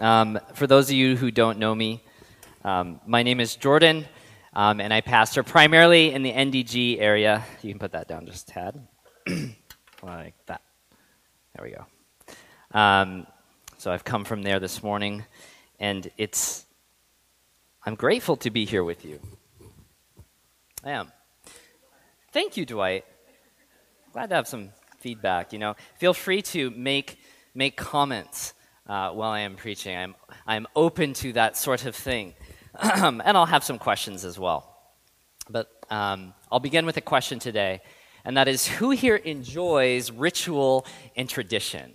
Um, for those of you who don't know me, um, my name is Jordan, um, and I pastor primarily in the NDG area. You can put that down just a tad, like that. There we go. Um, so I've come from there this morning, and it's I'm grateful to be here with you. I am. Thank you, Dwight. Glad to have some feedback. You know, feel free to make make comments uh, while I am preaching. I'm, I'm open to that sort of thing. and I'll have some questions as well. But um, I'll begin with a question today, and that is who here enjoys ritual and tradition?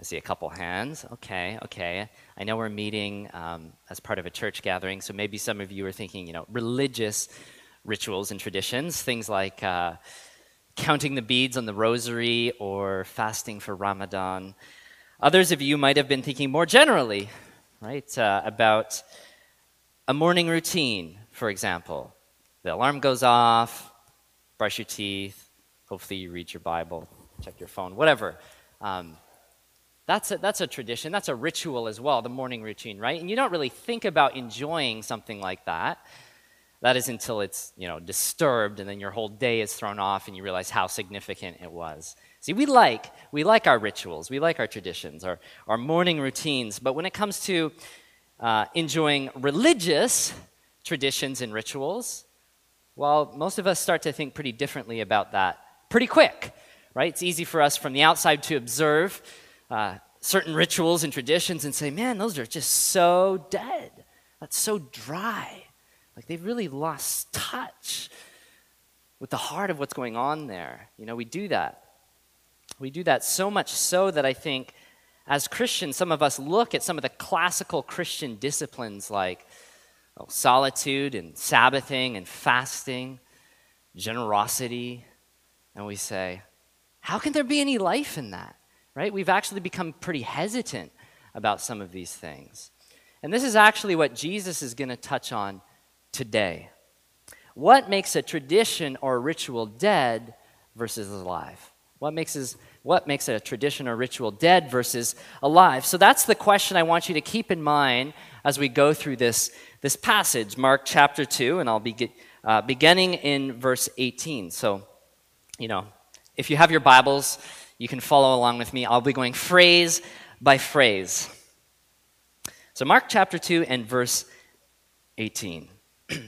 I see a couple hands. Okay, okay. I know we're meeting um, as part of a church gathering, so maybe some of you are thinking, you know, religious rituals and traditions, things like. Uh, counting the beads on the rosary or fasting for Ramadan. Others of you might have been thinking more generally, right, uh, about a morning routine, for example. The alarm goes off, brush your teeth, hopefully you read your Bible, check your phone, whatever. Um, that's a, that's a tradition, that's a ritual as well, the morning routine, right? And you don't really think about enjoying something like that. That is until it's, you know, disturbed and then your whole day is thrown off and you realize how significant it was. See, we like, we like our rituals, we like our traditions, our, our morning routines, but when it comes to uh, enjoying religious traditions and rituals, well, most of us start to think pretty differently about that pretty quick, right? It's easy for us from the outside to observe uh, certain rituals and traditions and say, man, those are just so dead. That's so dry. Like they've really lost touch with the heart of what's going on there. You know, we do that. We do that so much so that I think as Christians, some of us look at some of the classical Christian disciplines like oh, solitude and Sabbathing and fasting, generosity, and we say, how can there be any life in that? Right? We've actually become pretty hesitant about some of these things. And this is actually what Jesus is going to touch on today. What makes a tradition or a ritual dead versus alive? What makes, is, what makes a tradition or ritual dead versus alive? So that's the question I want you to keep in mind as we go through this, this passage, Mark chapter 2, and I'll be uh, beginning in verse 18. So, you know, if you have your Bibles, you can follow along with me. I'll be going phrase by phrase. So, Mark chapter 2 and verse 18.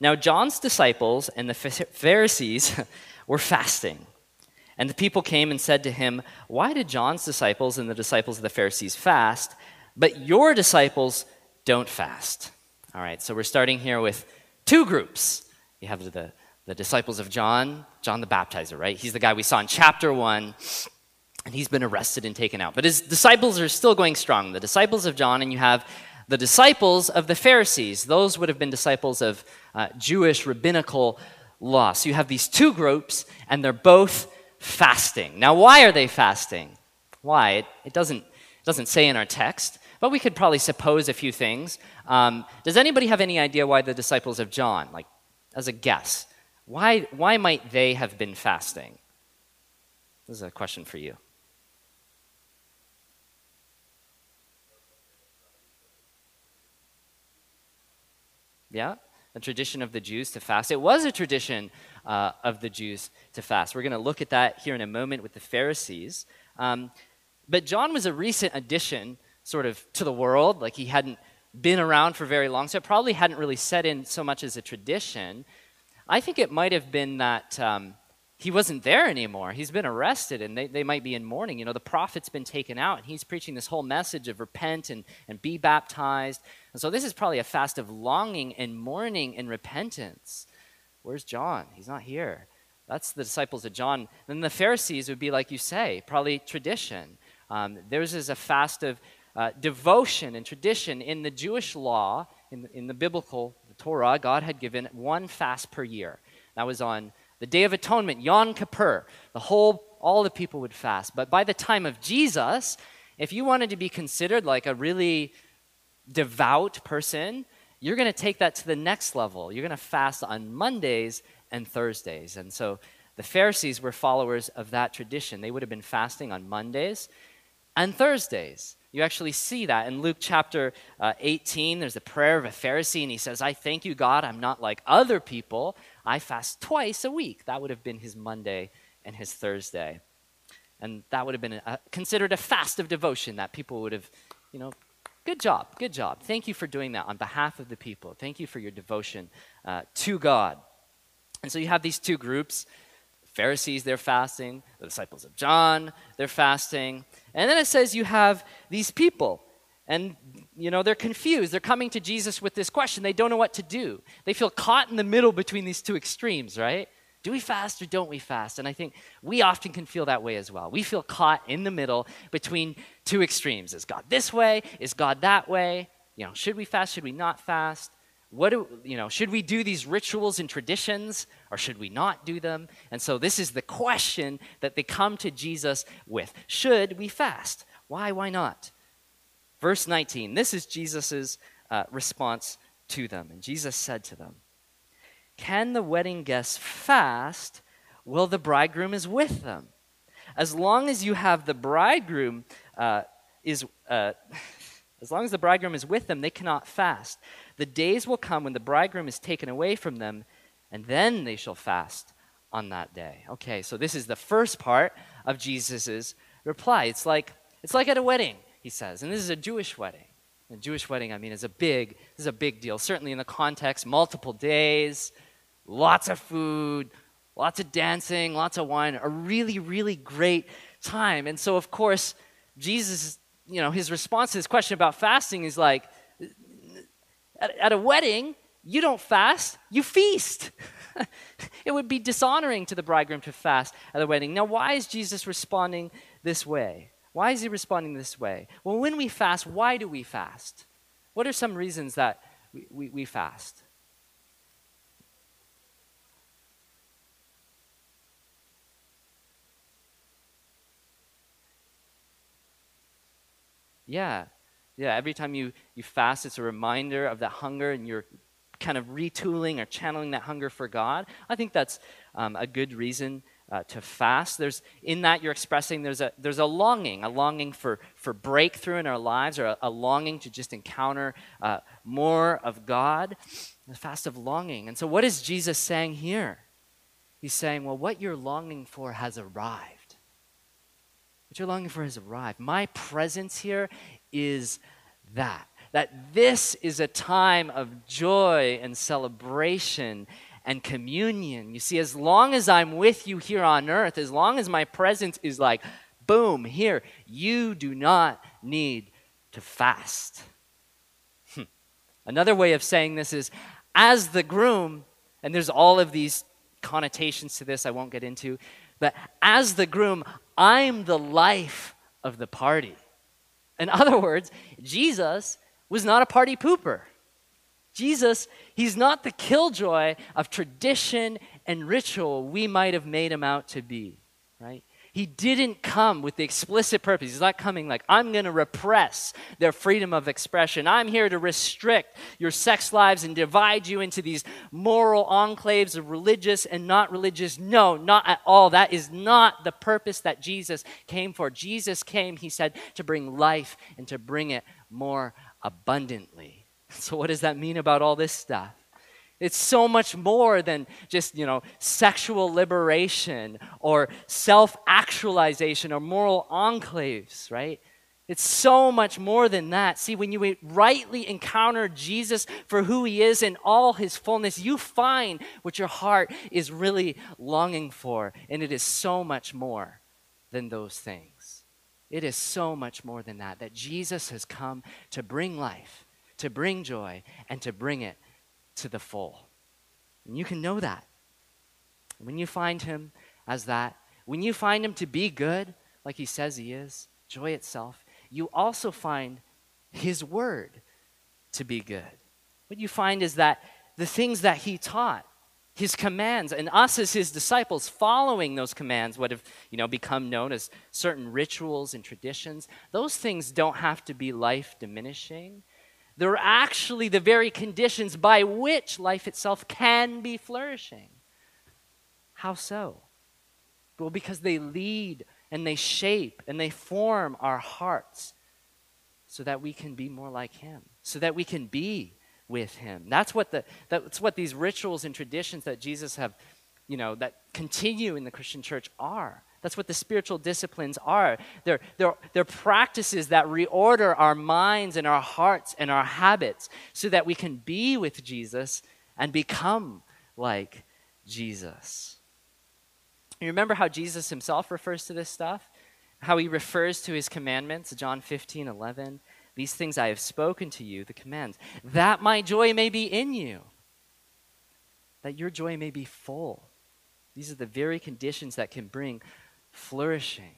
now, John's disciples and the Pharisees were fasting. And the people came and said to him, Why did John's disciples and the disciples of the Pharisees fast, but your disciples don't fast? All right, so we're starting here with two groups. You have the, the disciples of John, John the Baptizer, right? He's the guy we saw in chapter one, and he's been arrested and taken out. But his disciples are still going strong. The disciples of John, and you have the disciples of the Pharisees. Those would have been disciples of uh, Jewish rabbinical law. So you have these two groups, and they're both fasting. Now, why are they fasting? Why? It, it doesn't, it doesn't say in our text, but we could probably suppose a few things. Um, does anybody have any idea why the disciples of John, like as a guess, why, why might they have been fasting? This is a question for you. Yeah? A tradition of the Jews to fast. It was a tradition uh, of the Jews to fast. We're going to look at that here in a moment with the Pharisees. Um, but John was a recent addition, sort of, to the world. Like he hadn't been around for very long, so it probably hadn't really set in so much as a tradition. I think it might have been that um, he wasn't there anymore. He's been arrested and they, they might be in mourning. You know, the prophet's been taken out and he's preaching this whole message of repent and, and be baptized. And so this is probably a fast of longing and mourning and repentance. Where's John? He's not here. That's the disciples of John. Then the Pharisees would be like you say, probably tradition. Um, theirs is a fast of uh, devotion and tradition. In the Jewish law, in in the biblical the Torah, God had given one fast per year. That was on the Day of Atonement, Yom Kippur, the whole, all the people would fast. But by the time of Jesus, if you wanted to be considered like a really devout person, you're going to take that to the next level. You're going to fast on Mondays and Thursdays. And so the Pharisees were followers of that tradition. They would have been fasting on Mondays and Thursdays. You actually see that in Luke chapter uh, 18. There's a prayer of a Pharisee, and he says, I thank you, God, I'm not like other people. I fast twice a week. That would have been his Monday and his Thursday. And that would have been a, considered a fast of devotion that people would have, you know, good job, good job. Thank you for doing that on behalf of the people. Thank you for your devotion uh, to God. And so you have these two groups Pharisees, they're fasting. The disciples of John, they're fasting. And then it says you have these people. And, you know, they're confused. They're coming to Jesus with this question. They don't know what to do. They feel caught in the middle between these two extremes, right? Do we fast or don't we fast? And I think we often can feel that way as well. We feel caught in the middle between two extremes. Is God this way? Is God that way? You know, should we fast? Should we not fast? what do you know should we do these rituals and traditions or should we not do them and so this is the question that they come to jesus with should we fast why why not verse 19 this is jesus' uh, response to them and jesus said to them can the wedding guests fast while the bridegroom is with them as long as you have the bridegroom uh, is uh, as long as the bridegroom is with them they cannot fast the days will come when the bridegroom is taken away from them, and then they shall fast on that day. Okay, so this is the first part of Jesus' reply. It's like, it's like at a wedding, he says, and this is a Jewish wedding. A Jewish wedding, I mean, is a big, this is a big deal. Certainly in the context, multiple days, lots of food, lots of dancing, lots of wine, a really, really great time. And so, of course, Jesus, you know, his response to this question about fasting is like, at, at a wedding, you don't fast, you feast. it would be dishonoring to the bridegroom to fast at the wedding. Now, why is Jesus responding this way? Why is he responding this way? Well, when we fast, why do we fast? What are some reasons that we, we, we fast? Yeah, yeah, every time you, you fast, it's a reminder of that hunger and you're kind of retooling or channeling that hunger for God. I think that's um, a good reason uh, to fast. There's in that you're expressing there's a there's a longing, a longing for for breakthrough in our lives, or a, a longing to just encounter uh, more of God. The fast of longing. And so, what is Jesus saying here? He's saying, well, what you're longing for has arrived. What you're longing for has arrived. My presence here is that. That this is a time of joy and celebration and communion. You see, as long as I'm with you here on earth, as long as my presence is like, boom, here, you do not need to fast. Hmm. Another way of saying this is, as the groom, and there's all of these connotations to this I won't get into, but as the groom, I'm the life of the party. In other words, Jesus was not a party pooper. Jesus, he's not the killjoy of tradition and ritual we might have made him out to be, right? He didn't come with the explicit purpose. He's not coming like, I'm going to repress their freedom of expression. I'm here to restrict your sex lives and divide you into these moral enclaves of religious and not religious. No, not at all. That is not the purpose that Jesus came for. Jesus came, he said, to bring life and to bring it more abundantly. So, what does that mean about all this stuff? It's so much more than just, you know, sexual liberation or self actualization or moral enclaves, right? It's so much more than that. See, when you rightly encounter Jesus for who he is in all his fullness, you find what your heart is really longing for. And it is so much more than those things. It is so much more than that, that Jesus has come to bring life, to bring joy, and to bring it to the full. And you can know that. When you find him as that, when you find him to be good, like he says he is, joy itself, you also find his word to be good. What you find is that the things that he taught, his commands, and us as his disciples following those commands what have you know, become known as certain rituals and traditions. Those things don't have to be life diminishing. They're actually the very conditions by which life itself can be flourishing. How so? Well, because they lead and they shape and they form our hearts so that we can be more like Him, so that we can be with Him. That's what, the, that's what these rituals and traditions that Jesus have, you know, that continue in the Christian church are. That's what the spiritual disciplines are. They're, they're, they're practices that reorder our minds and our hearts and our habits so that we can be with Jesus and become like Jesus. You remember how Jesus himself refers to this stuff? How he refers to his commandments, John 15, 11. These things I have spoken to you, the commands, that my joy may be in you, that your joy may be full. These are the very conditions that can bring flourishing.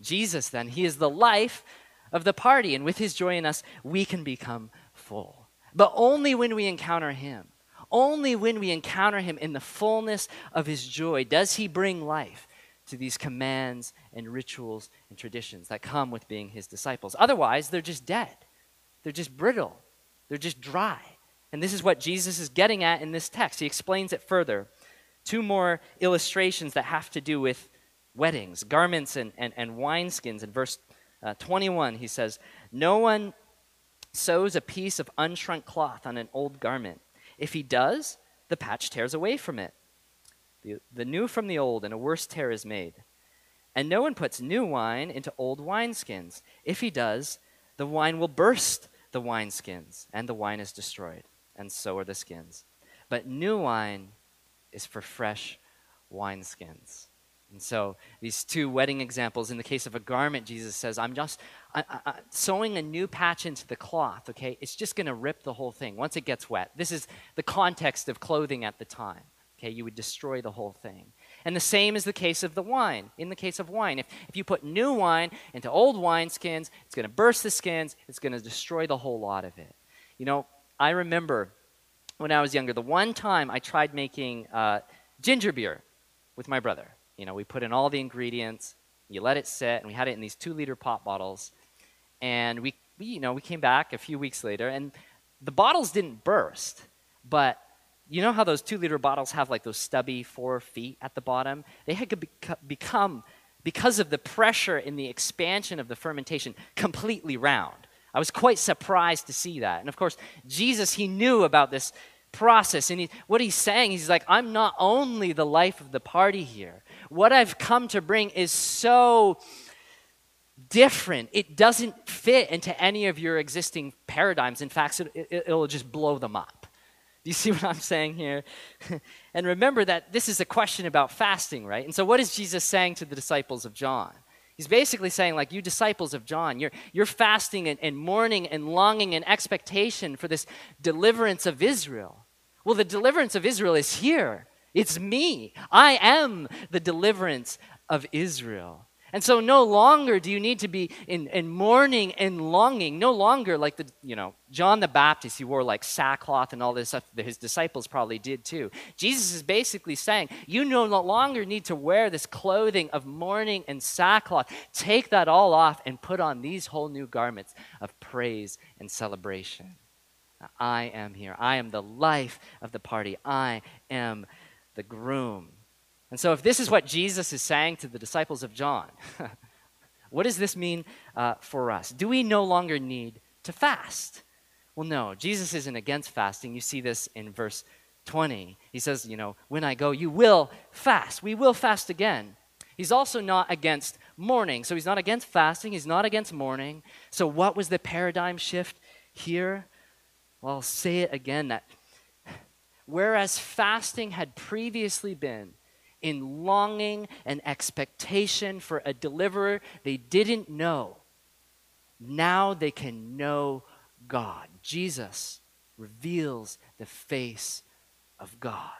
Jesus, then, he is the life of the party, and with his joy in us, we can become full. But only when we encounter him. Only when we encounter him in the fullness of his joy does he bring life to these commands and rituals and traditions that come with being his disciples. Otherwise, they're just dead. They're just brittle. They're just dry. And this is what Jesus is getting at in this text. He explains it further. Two more illustrations that have to do with weddings, garments, and, and, and wineskins. In verse uh, 21, he says, No one sews a piece of unshrunk cloth on an old garment. If he does, the patch tears away from it. The, the new from the old, and a worse tear is made. And no one puts new wine into old wineskins. If he does, the wine will burst the wineskins, and the wine is destroyed, and so are the skins. But new wine is for fresh wineskins. And so, these two wedding examples, in the case of a garment, Jesus says, I'm just I, I, sewing a new patch into the cloth, okay? It's just going to rip the whole thing once it gets wet. This is the context of clothing at the time, okay? You would destroy the whole thing. And the same is the case of the wine. In the case of wine, if, if you put new wine into old wine skins, it's going to burst the skins, it's going to destroy the whole lot of it. You know, I remember when I was younger, the one time I tried making uh, ginger beer with my brother. You know, we put in all the ingredients, you let it sit, and we had it in these two liter pop bottles. And we, we, you know, we came back a few weeks later, and the bottles didn't burst, but you know how those two liter bottles have like those stubby four feet at the bottom? They had become, because of the pressure in the expansion of the fermentation, completely round. I was quite surprised to see that. And of course, Jesus, he knew about this process. And he, what he's saying, he's like, I'm not only the life of the party here. What I've come to bring is so different. It doesn't fit into any of your existing paradigms. In fact, it, it, it'll just blow them up. Do you see what I'm saying here? and remember that this is a question about fasting, right? And so, what is Jesus saying to the disciples of John? He's basically saying, like, you disciples of John, you're, you're fasting and, and mourning and longing and expectation for this deliverance of Israel. Well, the deliverance of Israel is here. It's me. I am the deliverance of Israel. And so no longer do you need to be in, in mourning and longing. No longer like the, you know, John the Baptist, he wore like sackcloth and all this stuff that his disciples probably did too. Jesus is basically saying, you no longer need to wear this clothing of mourning and sackcloth. Take that all off and put on these whole new garments of praise and celebration. I am here. I am the life of the party. I am the groom. And so, if this is what Jesus is saying to the disciples of John, what does this mean uh, for us? Do we no longer need to fast? Well, no, Jesus isn't against fasting. You see this in verse 20. He says, You know, when I go, you will fast. We will fast again. He's also not against mourning. So, he's not against fasting. He's not against mourning. So, what was the paradigm shift here? Well, I'll say it again that whereas fasting had previously been in longing and expectation for a deliverer they didn't know, now they can know God. Jesus reveals the face of God.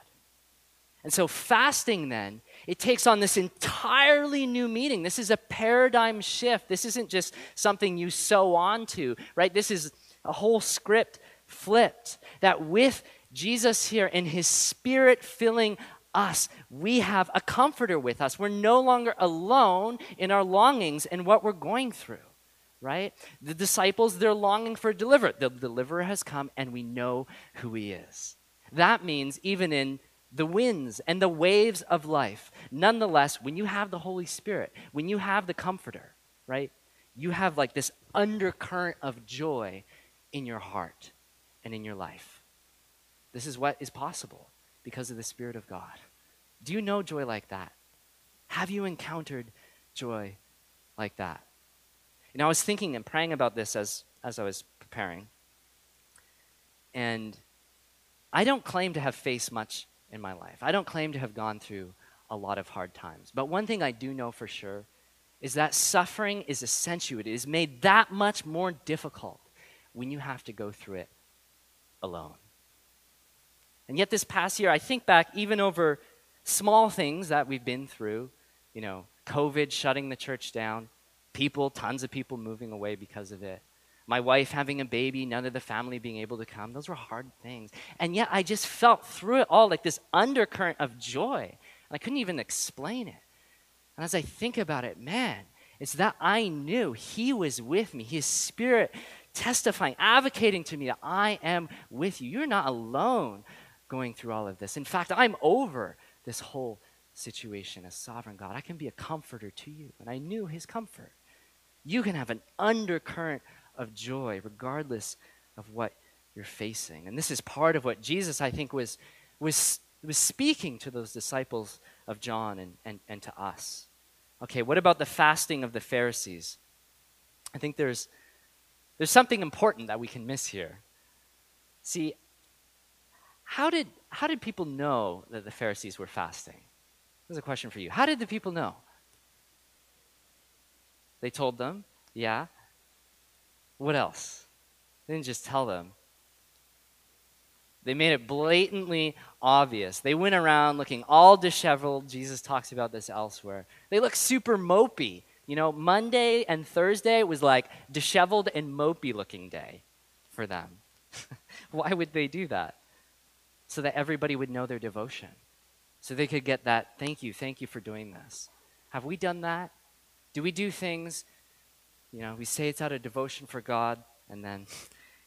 And so, fasting then, it takes on this entirely new meaning. This is a paradigm shift. This isn't just something you sew onto, right? This is a whole script flipped. That with Jesus here and his spirit filling us, we have a comforter with us. We're no longer alone in our longings and what we're going through, right? The disciples, they're longing for a deliverer. The deliverer has come and we know who he is. That means even in the winds and the waves of life. Nonetheless, when you have the Holy Spirit, when you have the Comforter, right, you have like this undercurrent of joy in your heart and in your life. This is what is possible because of the Spirit of God. Do you know joy like that? Have you encountered joy like that? And I was thinking and praying about this as, as I was preparing. And I don't claim to have faced much in my life. I don't claim to have gone through a lot of hard times. But one thing I do know for sure is that suffering is accentuated, is made that much more difficult when you have to go through it alone. And yet, this past year, I think back even over small things that we've been through, you know, COVID shutting the church down, people, tons of people moving away because of it. My wife having a baby, none of the family being able to come. Those were hard things. And yet I just felt through it all like this undercurrent of joy. And I couldn't even explain it. And as I think about it, man, it's that I knew He was with me, His Spirit testifying, advocating to me that I am with you. You're not alone going through all of this. In fact, I'm over this whole situation as sovereign God. I can be a comforter to you. And I knew His comfort. You can have an undercurrent of joy regardless of what you're facing. And this is part of what Jesus, I think, was, was, was speaking to those disciples of John and, and, and to us. Okay, what about the fasting of the Pharisees? I think there's, there's something important that we can miss here. See, how did, how did people know that the Pharisees were fasting? There's a question for you. How did the people know? They told them, yeah. What else? They didn't just tell them. They made it blatantly obvious. They went around looking all disheveled. Jesus talks about this elsewhere. They look super mopey. You know, Monday and Thursday was like disheveled and mopey looking day for them. Why would they do that? So that everybody would know their devotion. So they could get that, thank you, thank you for doing this. Have we done that? Do we do things, you know, we say it's out of devotion for God, and then,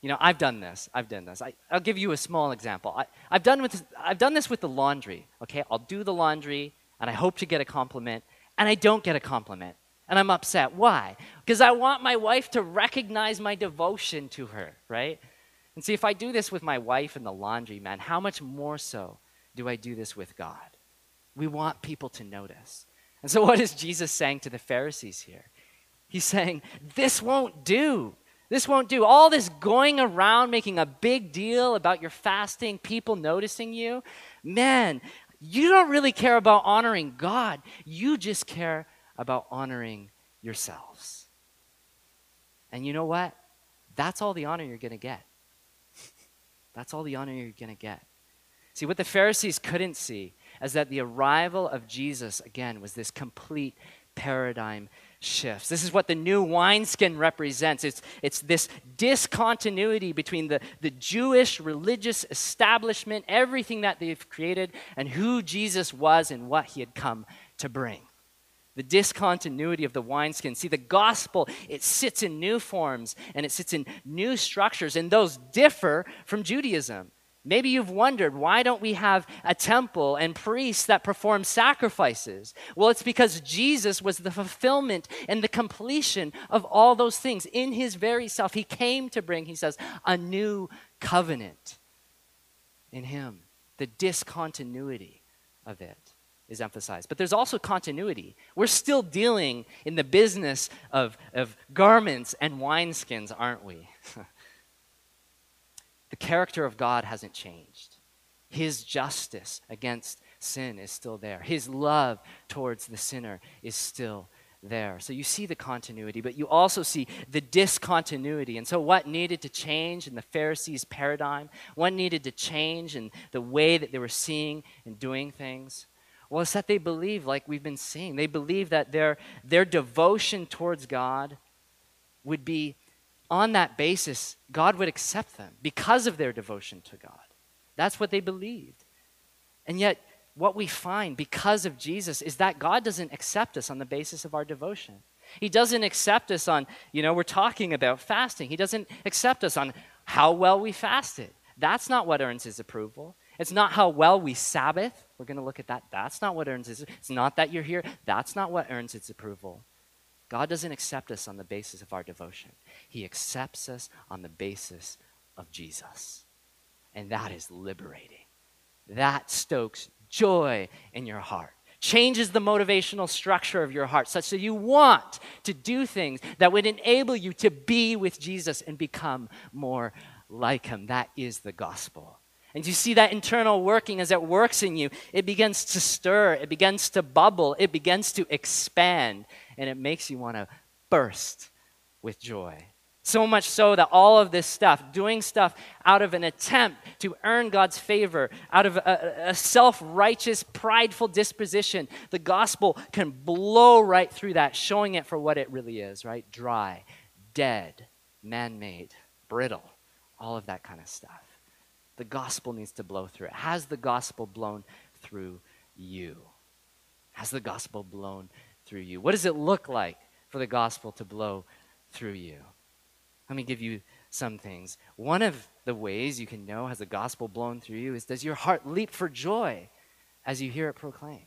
you know, I've done this. I've done this. I, will give you a small example. I, I've, done with, I've done this with the laundry, okay? I'll do the laundry, and I hope to get a compliment, and I don't get a compliment. And I'm upset. Why? Because I want my wife to recognize my devotion to her, right? And see, if I do this with my wife in the laundry, man, how much more so do I do this with God? We want people to notice. And so, what is Jesus saying to the Pharisees here? He's saying, This won't do. This won't do. All this going around making a big deal about your fasting, people noticing you, man, you don't really care about honoring God. You just care about honoring yourselves. And you know what? That's all the honor you're going to get. That's all the honor you're going to get. See, what the Pharisees couldn't see is that the arrival of Jesus, again, was this complete paradigm shifts. This is what the new wineskin represents. It's, it's this discontinuity between the, the Jewish religious establishment, everything that they've created, and who Jesus was and what he had come to bring. The discontinuity of the wineskin. See, the gospel, it sits in new forms and it sits in new structures, and those differ from Judaism. Maybe you've wondered why don't we have a temple and priests that perform sacrifices? Well, it's because Jesus was the fulfillment and the completion of all those things in his very self. He came to bring, he says, a new covenant in him. The discontinuity of it is emphasized. But there's also continuity. We're still dealing in the business of, of garments and wineskins, aren't we? the character of God hasn't changed. His justice against sin is still there. His love towards the sinner is still there. So you see the continuity, but you also see the discontinuity. And so, what needed to change in the Pharisees' paradigm? What needed to change in the way that they were seeing and doing things? Well, it's that they believe, like we've been seeing, they believe that their, their devotion towards God would be on that basis, God would accept them because of their devotion to God. That's what they believed. And yet, what we find because of Jesus is that God doesn't accept us on the basis of our devotion. He doesn't accept us on, you know, we're talking about fasting. He doesn't accept us on how well we fasted. That's not what earns his approval. It's not how well we Sabbath. We're going to look at that. That's not what earns it. It's not that you're here. That's not what earns its approval. God doesn't accept us on the basis of our devotion, He accepts us on the basis of Jesus. And that is liberating. That stokes joy in your heart changes the motivational structure of your heart such that you want to do things that would enable you to be with Jesus and become more like him. That is the gospel. And you see that internal working as it works in you, it begins to stir, it begins to bubble, it begins to expand, and it makes you want to burst with joy. So much so that all of this stuff, doing stuff out of an attempt to earn God's favor, out of a, a self righteous, prideful disposition, the gospel can blow right through that, showing it for what it really is, right? Dry, dead, man made, brittle, all of that kind of stuff. The gospel needs to blow through it. Has the gospel blown through you? Has the gospel blown through you? What does it look like for the gospel to blow through you? Let me give you some things. One of the ways you can know has the gospel blown through you is does your heart leap for joy as you hear it proclaimed?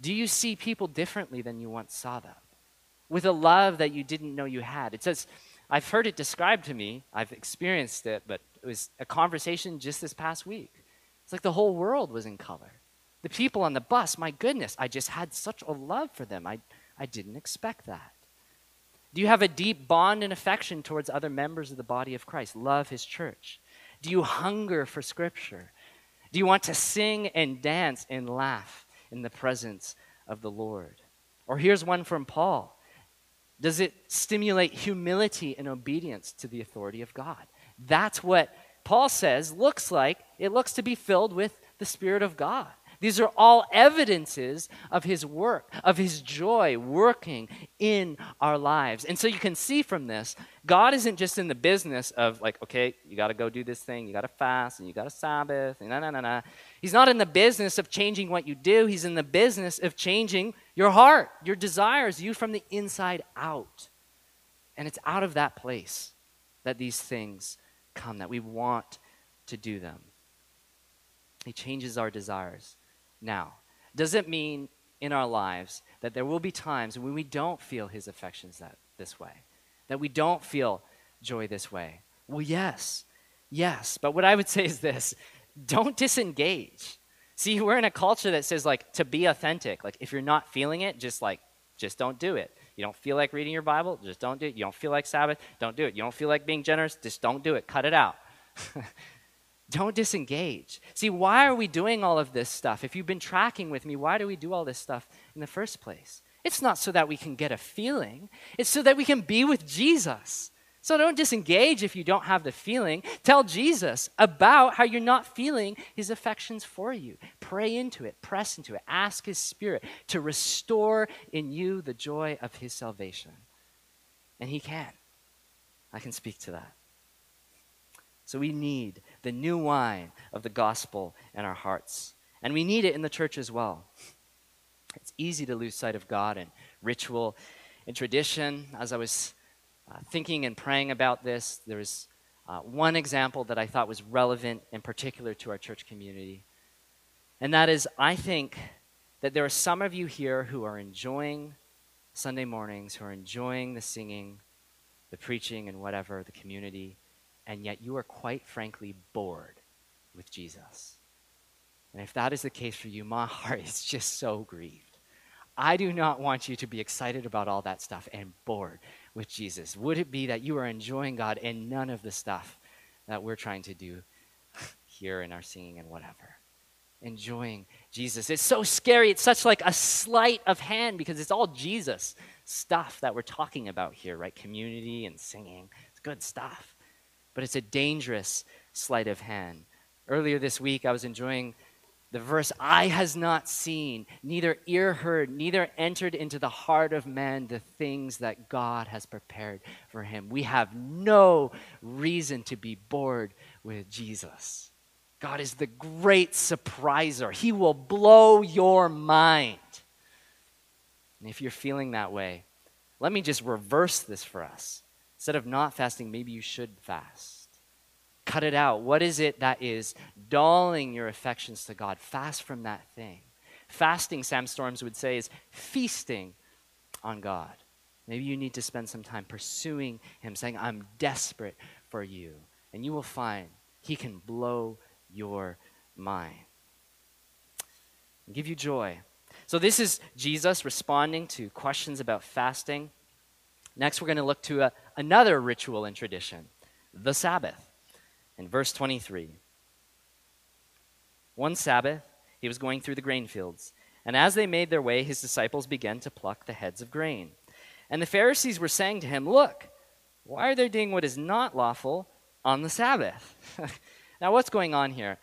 Do you see people differently than you once saw them? With a love that you didn't know you had? It says, I've heard it described to me, I've experienced it, but it was a conversation just this past week. It's like the whole world was in color. The people on the bus, my goodness, I just had such a love for them. I, I didn't expect that. Do you have a deep bond and affection towards other members of the body of Christ? Love his church? Do you hunger for scripture? Do you want to sing and dance and laugh in the presence of the Lord? Or here's one from Paul Does it stimulate humility and obedience to the authority of God? That's what Paul says looks like it looks to be filled with the Spirit of God. These are all evidences of his work, of his joy working in our lives. And so you can see from this, God isn't just in the business of like, okay, you got to go do this thing, you got to fast, and you got to Sabbath, and na na na na. He's not in the business of changing what you do. He's in the business of changing your heart, your desires, you from the inside out. And it's out of that place that these things come, that we want to do them. He changes our desires. Now, does it mean in our lives that there will be times when we don't feel his affections that, this way? That we don't feel joy this way? Well, yes. Yes. But what I would say is this don't disengage. See, we're in a culture that says, like, to be authentic. Like, if you're not feeling it, just like, just don't do it. You don't feel like reading your Bible, just don't do it. You don't feel like Sabbath, don't do it. You don't feel like being generous, just don't do it. Cut it out. Don't disengage. See, why are we doing all of this stuff? If you've been tracking with me, why do we do all this stuff in the first place? It's not so that we can get a feeling, it's so that we can be with Jesus. So don't disengage if you don't have the feeling. Tell Jesus about how you're not feeling his affections for you. Pray into it, press into it, ask his spirit to restore in you the joy of his salvation. And he can. I can speak to that. So we need the new wine of the gospel in our hearts. And we need it in the church as well. It's easy to lose sight of God and ritual and tradition. As I was uh, thinking and praying about this, there was uh, one example that I thought was relevant in particular to our church community. And that is, I think that there are some of you here who are enjoying Sunday mornings, who are enjoying the singing, the preaching, and whatever, the community and yet you are quite frankly bored with Jesus. And if that is the case for you, my heart is just so grieved. I do not want you to be excited about all that stuff and bored with Jesus. Would it be that you are enjoying God and none of the stuff that we're trying to do here in our singing and whatever? Enjoying Jesus. It's so scary. It's such like a sleight of hand because it's all Jesus stuff that we're talking about here, right? Community and singing. It's good stuff but it's a dangerous sleight of hand. Earlier this week, I was enjoying the verse Eye has not seen, neither ear heard, neither entered into the heart of man the things that God has prepared for him. We have no reason to be bored with Jesus. God is the great surpriser, He will blow your mind. And if you're feeling that way, let me just reverse this for us. Instead of not fasting, maybe you should fast. Cut it out. What is it that is dulling your affections to God? Fast from that thing. Fasting, Sam Storms would say, is feasting on God. Maybe you need to spend some time pursuing Him, saying, I'm desperate for you. And you will find He can blow your mind, give you joy. So, this is Jesus responding to questions about fasting. Next, we're going to look to a, another ritual and tradition the Sabbath. In verse 23, one Sabbath, he was going through the grain fields, and as they made their way, his disciples began to pluck the heads of grain. And the Pharisees were saying to him, Look, why are they doing what is not lawful on the Sabbath? now, what's going on here?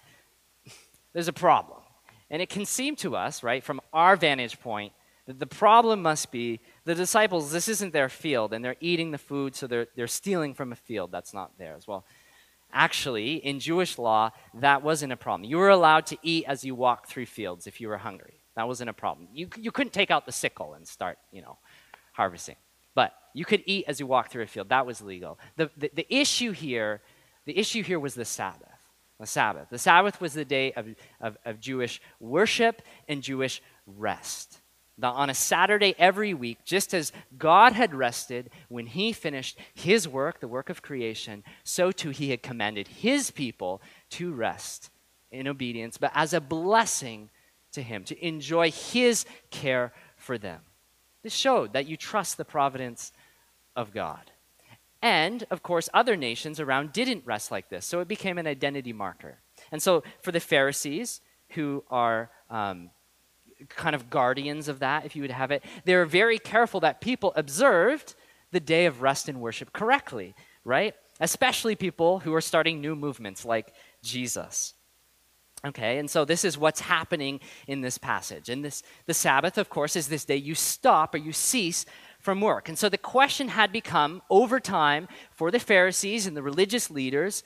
There's a problem. And it can seem to us, right, from our vantage point, the problem must be the disciples, this isn't their field, and they're eating the food, so they're, they're stealing from a field that's not theirs. Well, actually, in Jewish law, that wasn't a problem. You were allowed to eat as you walked through fields if you were hungry. That wasn't a problem. You, you couldn't take out the sickle and start, you know, harvesting. But you could eat as you walked through a field. That was legal. The, the, the issue here, the issue here was the Sabbath. The Sabbath. The Sabbath was the day of, of, of Jewish worship and Jewish rest. That on a Saturday every week, just as God had rested when He finished His work, the work of creation, so too He had commanded His people to rest in obedience, but as a blessing to Him, to enjoy His care for them. This showed that you trust the providence of God. And, of course, other nations around didn't rest like this, so it became an identity marker. And so, for the Pharisees, who are um, kind of guardians of that, if you would have it, they were very careful that people observed the day of rest and worship correctly, right? Especially people who are starting new movements like Jesus. Okay, and so this is what's happening in this passage. And this the Sabbath, of course, is this day you stop or you cease from work. And so the question had become over time for the Pharisees and the religious leaders,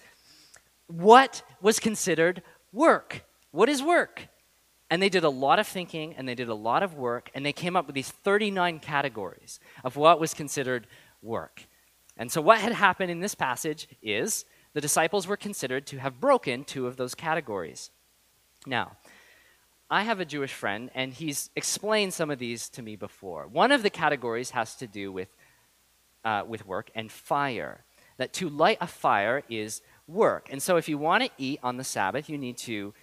what was considered work? What is work? And they did a lot of thinking and they did a lot of work and they came up with these 39 categories of what was considered work. And so what had happened in this passage is the disciples were considered to have broken two of those categories. Now, I have a Jewish friend, and he's explained some of these to me before. One of the categories has to do with, uh, with work and fire. That to light a fire is work. And so if you want to eat on the Sabbath, you need to,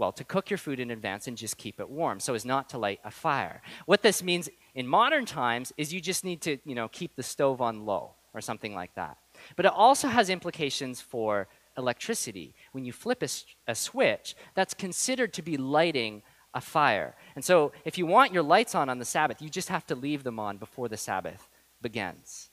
well, to cook your food in advance and just keep it warm so as not to light a fire. What this means in modern times is you just need to, you know, keep the stove on low or something like that. But it also has implications for electricity. When you flip a, a switch, that's considered to be lighting a fire. And so, if you want your lights on on the Sabbath, you just have to leave them on before the Sabbath begins.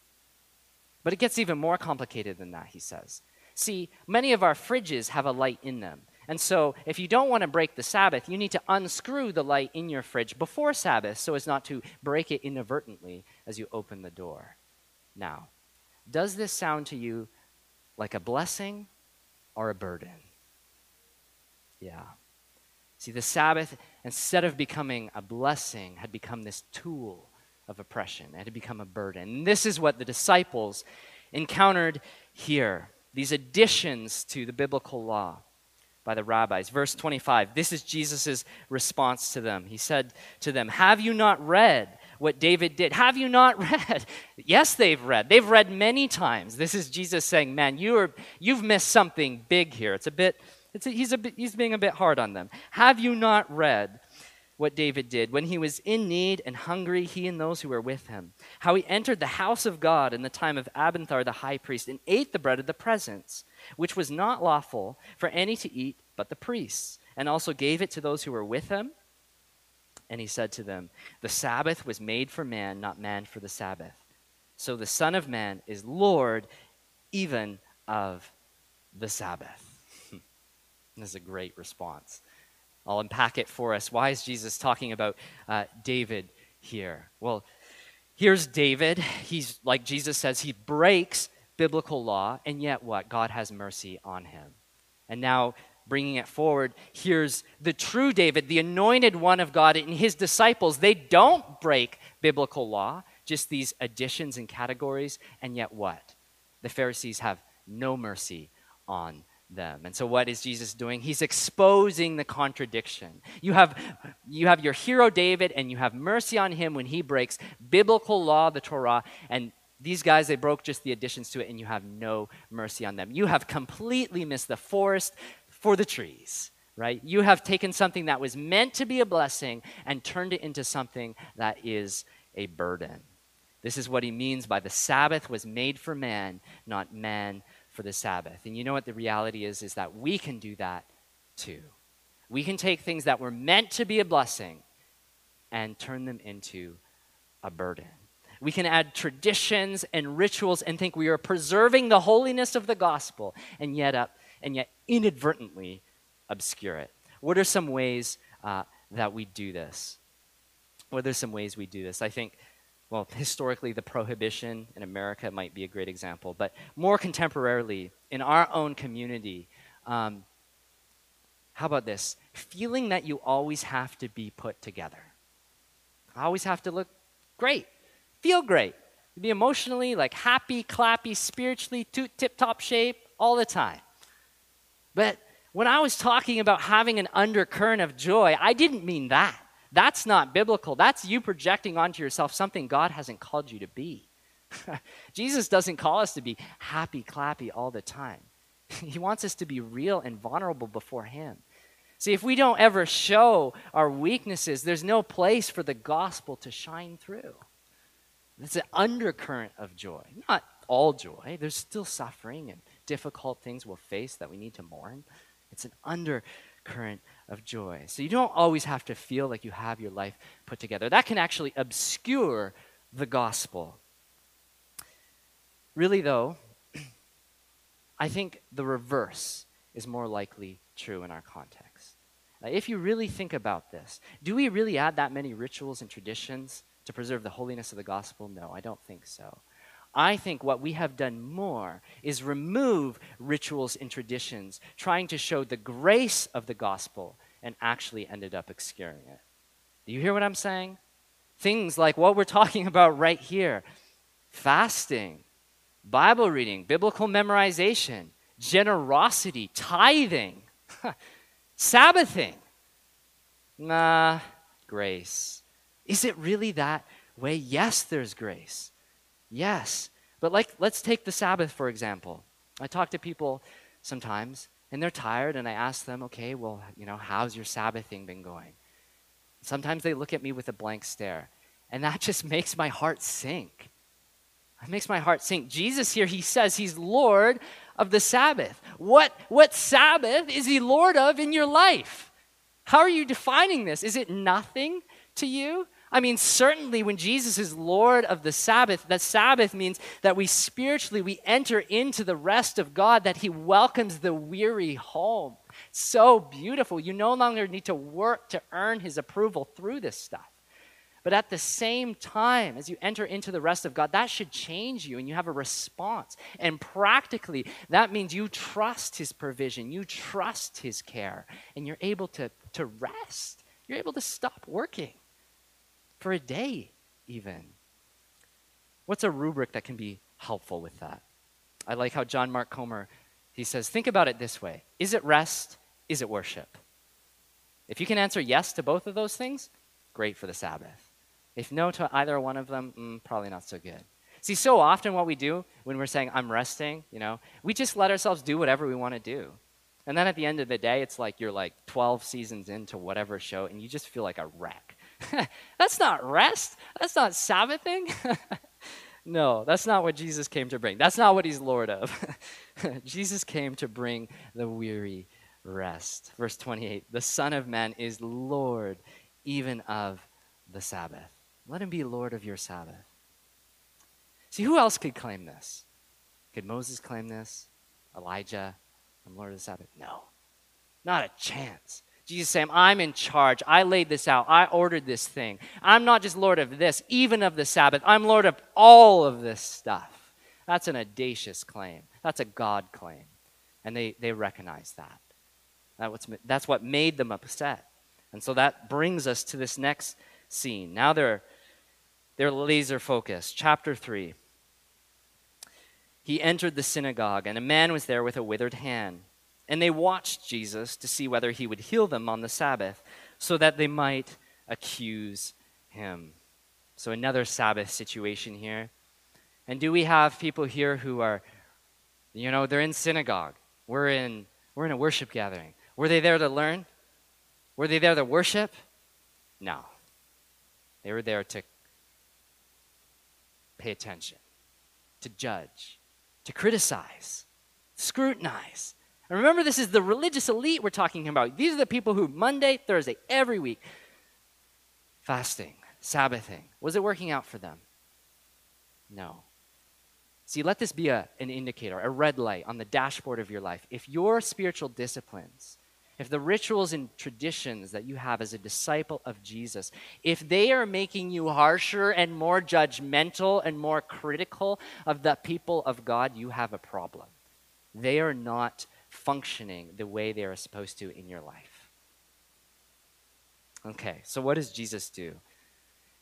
But it gets even more complicated than that, he says. See, many of our fridges have a light in them. And so, if you don't want to break the Sabbath, you need to unscrew the light in your fridge before Sabbath so as not to break it inadvertently as you open the door. Now, does this sound to you like a blessing or a burden? Yeah. See, the Sabbath, instead of becoming a blessing, had become this tool of oppression. It had become a burden. And this is what the disciples encountered here these additions to the biblical law by the rabbis. Verse 25, this is Jesus' response to them. He said to them, Have you not read what David did? Have you not read? yes, they've read. They've read many times. This is Jesus saying, Man, you are, you've missed something big here. It's a bit a, he's, a, he's being a bit hard on them. Have you not read what David did when he was in need and hungry, he and those who were with him? How he entered the house of God in the time of Abiathar the high priest and ate the bread of the presence, which was not lawful for any to eat but the priests, and also gave it to those who were with him. And he said to them, The Sabbath was made for man, not man for the Sabbath. So the Son of Man is Lord even of the Sabbath. This is a great response. I'll unpack it for us. Why is Jesus talking about uh, David here? Well, here's David. He's, like Jesus says, he breaks biblical law, and yet what? God has mercy on him. And now, bringing it forward, here's the true David, the anointed one of God, and his disciples. They don't break biblical law, just these additions and categories, and yet what? The Pharisees have no mercy on them. And so what is Jesus doing? He's exposing the contradiction. You have you have your hero David and you have mercy on him when he breaks biblical law, the Torah, and these guys they broke just the additions to it and you have no mercy on them. You have completely missed the forest for the trees, right? You have taken something that was meant to be a blessing and turned it into something that is a burden. This is what he means by the Sabbath was made for man, not man for the Sabbath. And you know what the reality is is that we can do that too. We can take things that were meant to be a blessing and turn them into a burden. We can add traditions and rituals and think we are preserving the holiness of the gospel and yet up and yet inadvertently obscure it. What are some ways uh, that we do this? What are some ways we do this? I think well, historically, the prohibition in America might be a great example, but more contemporarily, in our own community, um, how about this? Feeling that you always have to be put together. I always have to look great, feel great, be emotionally like happy, clappy, spiritually tip top shape all the time. But when I was talking about having an undercurrent of joy, I didn't mean that. That's not biblical. That's you projecting onto yourself something God hasn't called you to be. Jesus doesn't call us to be happy, clappy all the time. he wants us to be real and vulnerable before Him. See, if we don't ever show our weaknesses, there's no place for the gospel to shine through. It's an undercurrent of joy. Not all joy. There's still suffering and difficult things we'll face that we need to mourn. It's an undercurrent of joy. So you don't always have to feel like you have your life put together. That can actually obscure the gospel. Really, though, I think the reverse is more likely true in our context. If you really think about this, do we really add that many rituals and traditions to preserve the holiness of the gospel? No, I don't think so. I think what we have done more is remove rituals and traditions, trying to show the grace of the gospel, and actually ended up obscuring it. Do you hear what I'm saying? Things like what we're talking about right here fasting, Bible reading, biblical memorization, generosity, tithing, Sabbathing. Nah, grace. Is it really that way? Yes, there's grace. Yes. But like let's take the Sabbath for example. I talk to people sometimes and they're tired and I ask them, "Okay, well, you know, how's your Sabbathing been going?" Sometimes they look at me with a blank stare, and that just makes my heart sink. It makes my heart sink. Jesus here, he says he's Lord of the Sabbath. What, what Sabbath is he Lord of in your life? How are you defining this? Is it nothing to you? I mean, certainly when Jesus is Lord of the Sabbath, that Sabbath means that we spiritually we enter into the rest of God, that He welcomes the weary home. So beautiful. You no longer need to work to earn His approval through this stuff. But at the same time, as you enter into the rest of God, that should change you and you have a response. And practically, that means you trust His provision, you trust His care, and you're able to, to rest. You're able to stop working for a day, even. What's a rubric that can be helpful with that? I like how John Mark Comer he says, think about it this way. Is it rest? Is it worship? If you can answer yes to both of those things, great for the Sabbath. If no to either one of them, mm, probably not so good. See, so often what we do when we're saying, I'm resting, you know, we just let ourselves do whatever we want to do. And then at the end of the day, it's like you're like 12 seasons into whatever show, and you just feel like a wreck. that's not rest. That's not Sabbathing. no, that's not what Jesus came to bring. That's not what he's Lord of. Jesus came to bring the weary rest. Verse 28 The Son of Man is Lord even of the Sabbath. Let him be Lord of your Sabbath. See, who else could claim this? Could Moses claim this? Elijah? I'm Lord of the Sabbath? No, not a chance. Jesus saying, I'm in charge. I laid this out. I ordered this thing. I'm not just Lord of this, even of the Sabbath. I'm Lord of all of this stuff. That's an audacious claim. That's a God claim. And they, they recognize that. that's what made them upset. And so that brings us to this next scene. Now they're, they're laser focused. Chapter 3. He entered the synagogue, and a man was there with a withered hand. And they watched Jesus to see whether he would heal them on the Sabbath so that they might accuse him. So, another Sabbath situation here. And do we have people here who are, you know, they're in synagogue? We're in, we're in a worship gathering. Were they there to learn? Were they there to worship? No. They were there to pay attention, to judge, to criticize, scrutinize. And remember, this is the religious elite we're talking about. These are the people who, Monday, Thursday, every week, fasting, Sabbathing. Was it working out for them? No. See, let this be a, an indicator, a red light on the dashboard of your life. If your spiritual disciplines, if the rituals and traditions that you have as a disciple of Jesus, if they are making you harsher and more judgmental and more critical of the people of God, you have a problem. They are not functioning the way they are supposed to in your life. Okay, so what does Jesus do?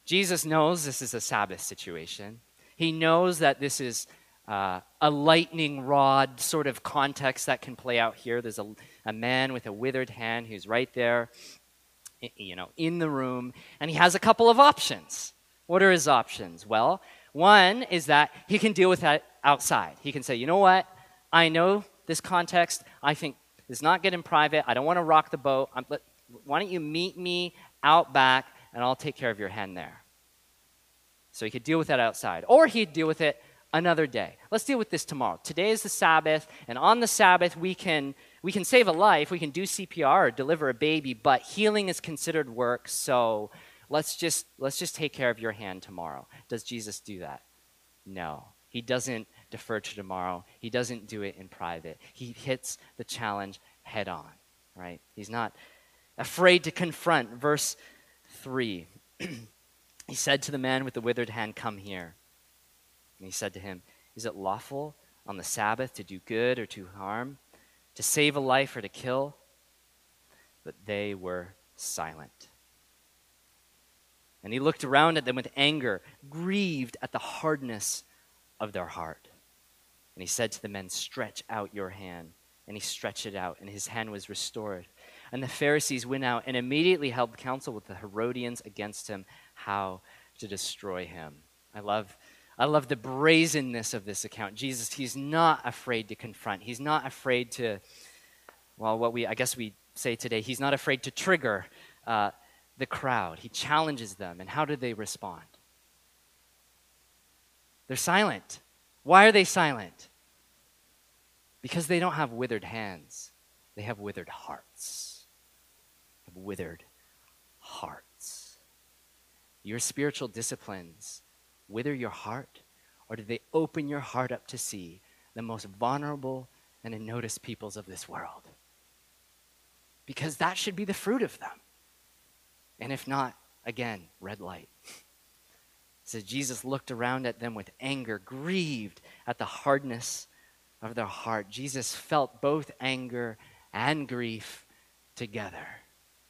Jesus knows this is a Sabbath situation. He knows that this is uh, a lightning rod sort of context that can play out here. There's a, a man with a withered hand who's right there, you know, in the room, and he has a couple of options. What are his options? Well, one is that he can deal with that outside. He can say, you know what? I know this context. I think let's not good in private. I don't want to rock the boat. I'm, let, why don't you meet me out back and I'll take care of your hand there? So he could deal with that outside. Or he'd deal with it another day. Let's deal with this tomorrow. Today is the Sabbath, and on the Sabbath we can we can save a life, we can do CPR or deliver a baby, but healing is considered work, so let's just let's just take care of your hand tomorrow. Does Jesus do that? No. He doesn't defer to tomorrow. He doesn't do it in private. He hits the challenge head on, right? He's not afraid to confront. Verse 3 He said to the man with the withered hand, Come here. And he said to him, Is it lawful on the Sabbath to do good or to harm, to save a life or to kill? But they were silent. And he looked around at them with anger, grieved at the hardness of their heart. And he said to the men, Stretch out your hand. And he stretched it out, and his hand was restored. And the Pharisees went out and immediately held counsel with the Herodians against him, how to destroy him. I love, I love the brazenness of this account. Jesus, he's not afraid to confront. He's not afraid to, well, what we, I guess we say today, he's not afraid to trigger uh, the crowd. He challenges them. And how do they respond? They're silent. Why are they silent? Because they don't have withered hands, they have withered hearts. Have withered hearts. Your spiritual disciplines wither your heart, or do they open your heart up to see the most vulnerable and unnoticed peoples of this world? Because that should be the fruit of them. And if not, again, red light. So Jesus looked around at them with anger, grieved at the hardness of their heart. Jesus felt both anger and grief together.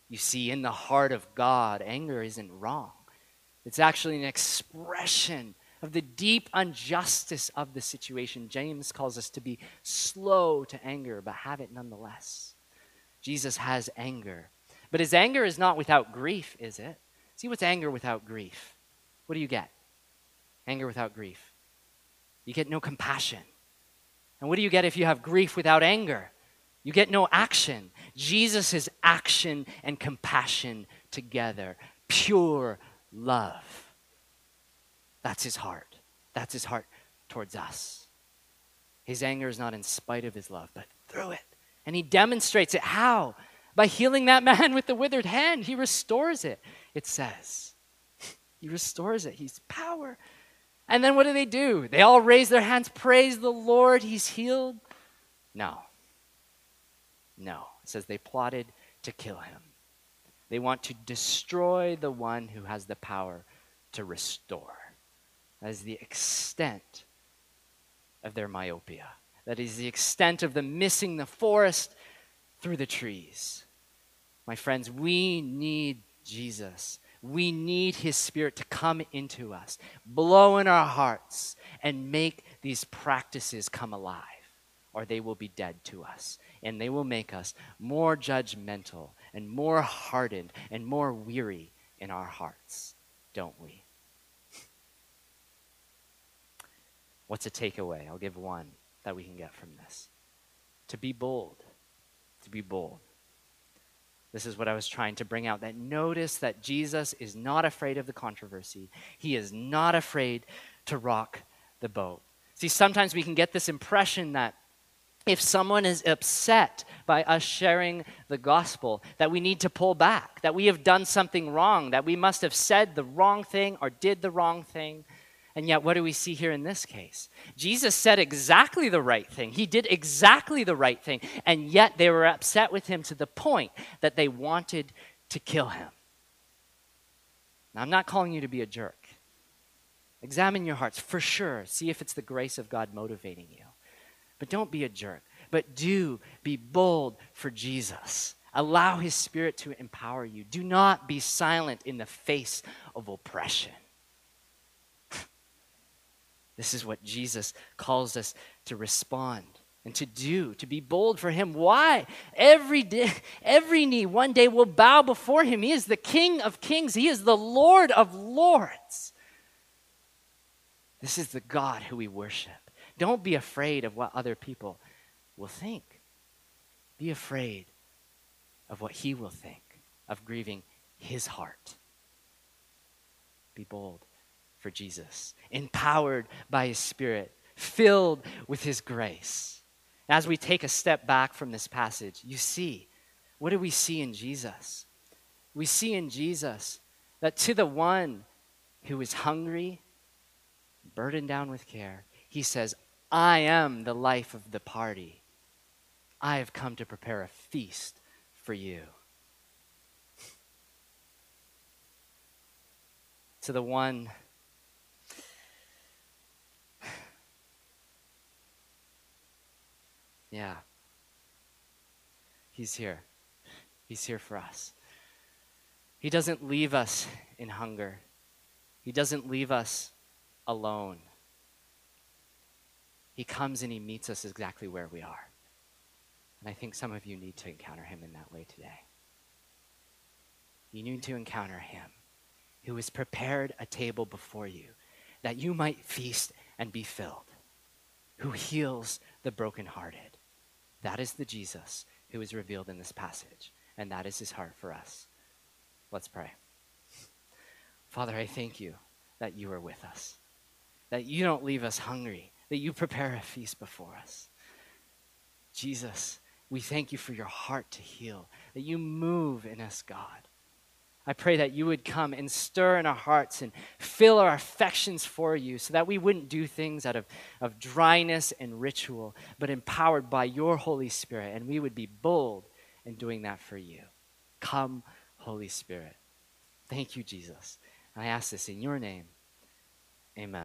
You see, in the heart of God, anger isn't wrong. It's actually an expression of the deep injustice of the situation. James calls us to be slow to anger, but have it nonetheless. Jesus has anger. But his anger is not without grief, is it? See what's anger without grief? What do you get? Anger without grief. You get no compassion. And what do you get if you have grief without anger? You get no action. Jesus is action and compassion together. Pure love. That's his heart. That's his heart towards us. His anger is not in spite of his love, but through it. And he demonstrates it. How? By healing that man with the withered hand. He restores it, it says. He restores it. He's power. And then what do they do? They all raise their hands, praise the Lord, he's healed. No. No. It says they plotted to kill him. They want to destroy the one who has the power to restore. That is the extent of their myopia. That is the extent of them missing the forest through the trees. My friends, we need Jesus we need His Spirit to come into us, blow in our hearts, and make these practices come alive. or they will be dead to us. And they will make us more judgmental and more hardened and more weary in our hearts, don't we? What's a takeaway? I'll give one that we can get from this. To be bold. To be bold. This is what I was trying to bring out that notice that Jesus is not afraid of the controversy. He is not afraid to rock the boat. See, sometimes we can get this impression that if someone is upset by us sharing the gospel, that we need to pull back, that we have done something wrong, that we must have said the wrong thing or did the wrong thing. And yet, what do we see here in this case? Jesus said exactly the right thing. He did exactly the right thing. And yet, they were upset with him to the point that they wanted to kill him. Now, I'm not calling you to be a jerk. Examine your hearts for sure. See if it's the grace of God motivating you. But don't be a jerk. But do be bold for Jesus. Allow his spirit to empower you. Do not be silent in the face of oppression. This is what Jesus calls us to respond and to do, to be bold for him. Why? Every day, every knee one day will bow before him. He is the King of kings, he is the Lord of lords. This is the God who we worship. Don't be afraid of what other people will think. Be afraid of what he will think, of grieving his heart. Be bold for Jesus, empowered by his Spirit, filled with his grace. As we take a step back from this passage, you see, what do we see in Jesus? We see in Jesus that to the one who is hungry, burdened down with care, he says, I am the life of the party. I have come to prepare a feast for you. to the one Yeah. He's here. He's here for us. He doesn't leave us in hunger. He doesn't leave us alone. He comes and he meets us exactly where we are. And I think some of you need to encounter him in that way today. You need to encounter him who has prepared a table before you that you might feast and be filled, who heals the brokenhearted. That is the Jesus who is revealed in this passage, and that is his heart for us. Let's pray. Father, I thank you that you are with us, that you don't leave us hungry, that you prepare a feast before us. Jesus, we thank you for your heart to heal, that you move in us, God. I pray that you would come and stir in our hearts and fill our affections for you so that we wouldn't do things out of, of dryness and ritual, but empowered by your Holy Spirit, and we would be bold in doing that for you. Come, Holy Spirit. Thank you, Jesus. I ask this in your name. Amen.